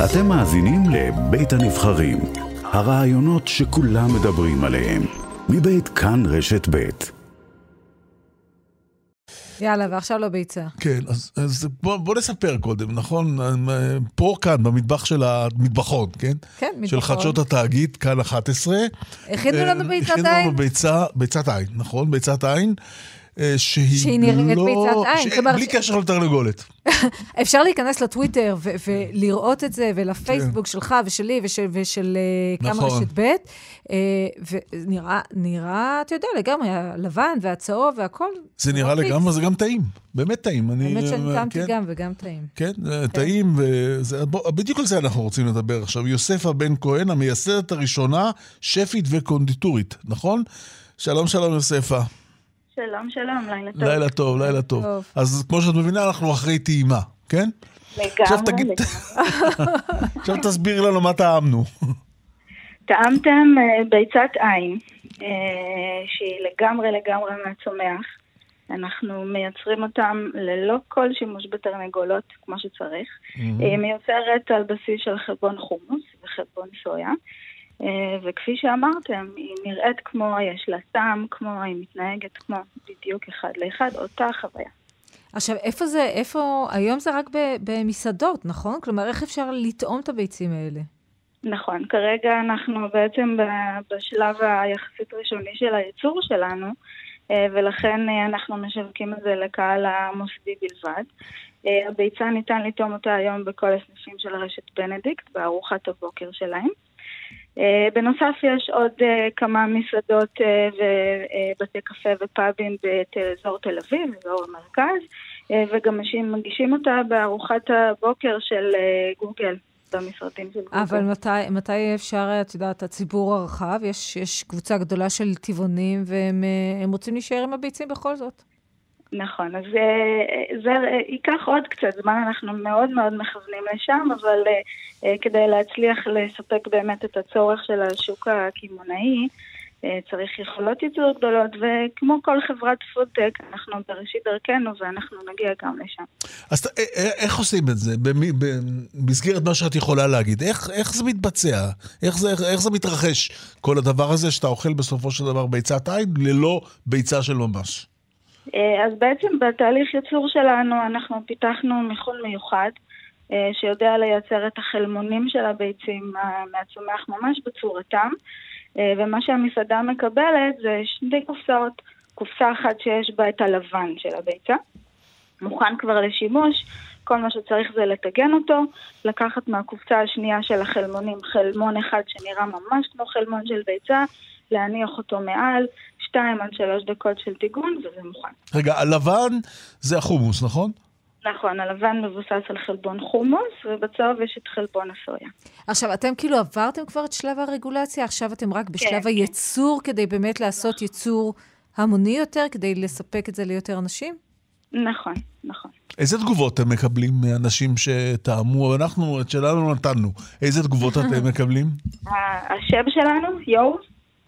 אתם מאזינים לבית הנבחרים, הרעיונות שכולם מדברים עליהם, מבית כאן רשת בית. יאללה, ועכשיו לביצה. כן, אז, אז בוא, בוא נספר קודם, נכון? פה כאן, במטבח של המטבחון, כן? כן, מטבחון. של חדשות התאגיד, כאן 11. הכינו לנו ביצת עין? הכינו לנו ביצה, ביצת עין, נכון? ביצת עין. אה, שהיא, שהיא נראית לא... ביצת עין. ש... כלומר, בלי קשר לתרנגולת. אפשר להיכנס לטוויטר ו- ולראות את זה, ולפייסבוק כן. שלך ושלי ושל, ושל אה, נכון. כמה רשת ב', אה, ונראה, נראה, אתה יודע, לגמרי, הלבן והצהוב והכל. זה נראה לגמרי, זה גם טעים, באמת טעים. באמת שאני טעמתי כן. גם וגם טעים. כן, כן. טעים, וזה, בוא, בדיוק על זה אנחנו רוצים לדבר עכשיו. יוספה בן כהן, המייסדת הראשונה, שפית וקונדיטורית, נכון? שלום, שלום, יוספה. שלום, שלום, לילה טוב. לילה טוב, לילה טוב. טוב. אז כמו שאת מבינה, אנחנו אחרי טעימה, כן? לגמרי, עכשיו תגיד... עכשיו תסבירי לנו מה טעמנו. טעמתם uh, ביצת עין, uh, שהיא לגמרי לגמרי מהצומח. אנחנו מייצרים אותם ללא כל שימוש בתרנגולות, כמו שצריך. Mm-hmm. היא מיוצרת על בסיס של חלבון חומוס וחלבון סויה. אה, וכפי שאמרתם, היא נראית כמו, יש לה טעם כמו, היא מתנהגת כמו בדיוק אחד לאחד, אותה חוויה. עכשיו, איפה זה, איפה, היום זה רק במסעדות, נכון? כלומר, איך אפשר לטעום את הביצים האלה? נכון, כרגע אנחנו בעצם בשלב היחסית ראשוני של הייצור שלנו, אה, ולכן אה, אנחנו משווקים את זה לקהל המוסדי בלבד. הביצה ניתן לטעום אותה היום בכל הסניפים של רשת בנדיקט, בארוחת הבוקר שלהם. אה, בנוסף יש עוד אה, כמה מסעדות אה, ובתי קפה ופאבים באזור תל אביב, באזור המרכז, וגם מגישים אותה בארוחת הבוקר של גוגל. אבל מתי, מתי אפשר, את יודעת, הציבור הרחב, יש, יש קבוצה גדולה של טבעונים והם רוצים להישאר עם הביצים בכל זאת. נכון, אז אה, זה, זה ייקח עוד קצת זמן, אנחנו מאוד מאוד מכוונים לשם, אבל uh, כדי להצליח לספק באמת את הצורך של השוק הקמעונאי, צריך יכולות ייצור גדולות, וכמו כל חברת פודטק, אנחנו בראשית דרכנו ואנחנו נגיע גם לשם. אז איך עושים את זה? במסגרת מה שאת יכולה להגיד, איך, איך זה מתבצע? איך זה, איך זה מתרחש, כל הדבר הזה שאתה אוכל בסופו של דבר ביצת עין ללא ביצה של ממש? אה, אז בעצם בתהליך ייצור שלנו אנחנו פיתחנו מיכון מיוחד אה, שיודע לייצר את החלמונים של הביצים מהצומח ממש בצורתם אה, ומה שהמסעדה מקבלת זה שתי קופסאות, קופסה אחת שיש בה את הלבן של הביצה, מוכן כבר לשימוש, כל מה שצריך זה לטגן אותו, לקחת מהקופסה השנייה של החלמונים חלמון אחד שנראה ממש כמו חלמון של ביצה, להניח אותו מעל, שתיים עד שלוש דקות של טיגון, וזה מוכן. רגע, הלבן זה החומוס, נכון? נכון, הלבן מבוסס על חלבון חומוס, ובצהוב יש את חלבון הסויה. עכשיו, אתם כאילו עברתם כבר את שלב הרגולציה, עכשיו אתם רק בשלב כן, הייצור כן. כדי באמת לעשות נכון. ייצור המוני יותר, כדי לספק את זה ליותר אנשים? נכון, נכון. איזה תגובות אתם מקבלים מאנשים שטעמו? אנחנו את שלנו נתנו. איזה תגובות אתם מקבלים? השם שלנו, יואו,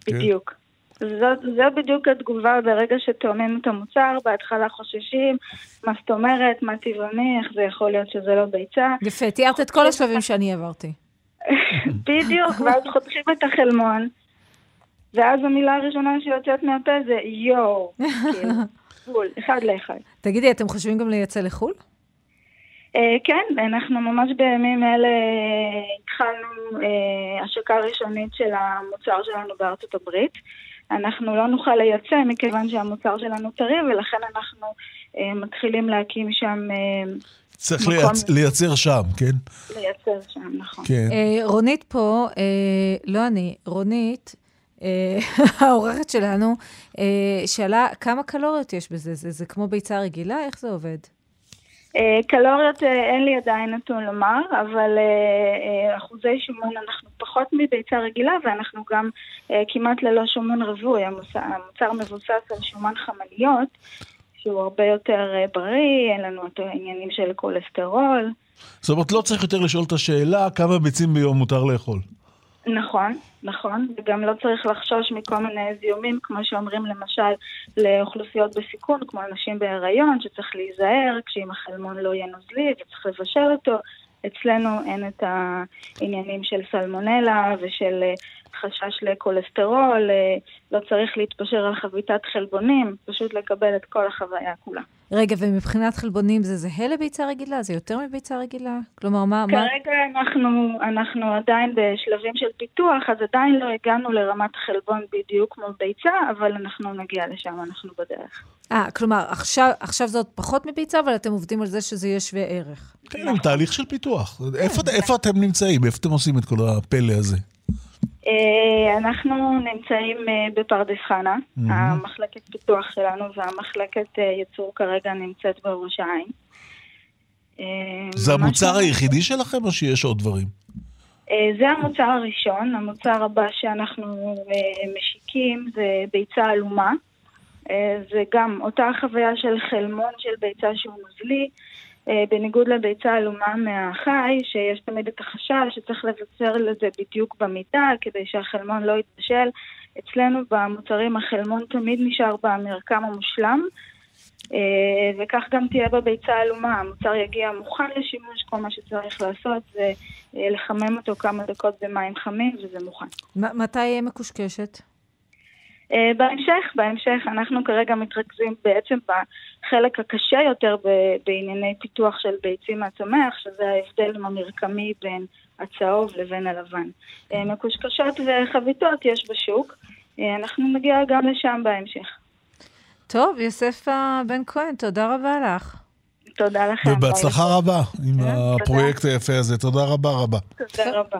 כן. בדיוק. זאת, זאת בדיוק התגובה ברגע שטועמים את המוצר, בהתחלה חוששים, מה זאת אומרת, מה טבעוני, איך זה יכול להיות שזה לא ביצה. יפה, תיארת את כל השלבים שאני עברתי. בדיוק, ואז חותכים את החלמון, ואז המילה הראשונה שיוצאת מהפה זה יואו, כאילו, בול, אחד לאחד. תגידי, אתם חושבים גם לייצא לחו"ל? אה, כן, אנחנו ממש בימים אלה התחלנו אה, השקה ראשונית של המוצר שלנו בארצות הברית. אנחנו לא נוכל לייצא מכיוון שהמוצר שלנו טרי, ולכן אנחנו אה, מתחילים להקים שם... צריך לייצ... לייצר שם, כן? לייצר שם, נכון. כן. רונית פה, לא אני, רונית, העורכת שלנו, שאלה כמה קלוריות יש בזה? זה, זה כמו ביצה רגילה? איך זה עובד? אה, קלוריות אה, אין לי עדיין נתון לומר, אבל אה, אחוזי שומן אנחנו פחות מביצה רגילה ואנחנו גם כמעט ללא שומן רווי, המוצר מבוסס על שומן חמניות שהוא הרבה יותר בריא, אין לנו את העניינים של כולסטרול. זאת אומרת, לא צריך יותר לשאול את השאלה כמה ביצים ביום מותר לאכול. נכון, נכון, וגם לא צריך לחשוש מכל מיני זיהומים, כמו שאומרים למשל לאוכלוסיות בסיכון, כמו אנשים בהיריון, שצריך להיזהר כשאם החלמון לא יהיה נוזלי וצריך לבשל אותו. אצלנו אין את העניינים של סלמונלה ושל חשש לכולסטרול, לא צריך להתפשר על חביתת חלבונים, פשוט לקבל את כל החוויה כולה. רגע, ומבחינת חלבונים זה זהה לביצה רגילה? זה יותר מביצה רגילה? כלומר, מה... כרגע מה... אנחנו, אנחנו עדיין בשלבים של פיתוח, אז עדיין לא הגענו לרמת חלבון בדיוק כמו ביצה, אבל אנחנו נגיע לשם, אנחנו בדרך. אה, כלומר, עכשיו, עכשיו זה עוד פחות מביצה, אבל אתם עובדים על זה שזה יהיה שווה ערך. כן, עם תהליך של פיתוח. איפה, איפה אתם נמצאים? איפה אתם עושים את כל הפלא הזה? אה, אנחנו נמצאים אה, בפרדס חנה, המחלקת פיתוח שלנו והמחלקת אה, ייצור כרגע נמצאת בראש העין. זה המוצר היחידי שלכם או שיש עוד דברים? זה המוצר הראשון, המוצר הבא שאנחנו משיקים זה ביצה עלומה. זה גם אותה חוויה של חלמון של ביצה שהוא נוזלי, בניגוד לביצה עלומה מהחי, שיש תמיד את החשש שצריך לבצר לזה בדיוק במיטה כדי שהחלמון לא יתבשל. אצלנו במוצרים החלמון תמיד נשאר במרקם המושלם, אה, וכך גם תהיה בביצה עלומה. המוצר יגיע מוכן לשימוש, כל מה שצריך לעשות זה אה, לחמם אותו כמה דקות במים חמים וזה מוכן. מתי יהיה מקושקשת? אה, בהמשך, בהמשך אנחנו כרגע מתרכזים בעצם בחלק הקשה יותר בענייני פיתוח של ביצים מהצומח, שזה ההבדל המרקמי בין הצהוב לבין הלבן. אה, מקושקשות וחביתות יש בשוק, אה, אנחנו נגיע גם לשם בהמשך. טוב, יוספה בן כהן, תודה רבה לך. תודה לכם. ובהצלחה רבה עם הפרויקט היפה הזה. תודה רבה רבה. תודה רבה.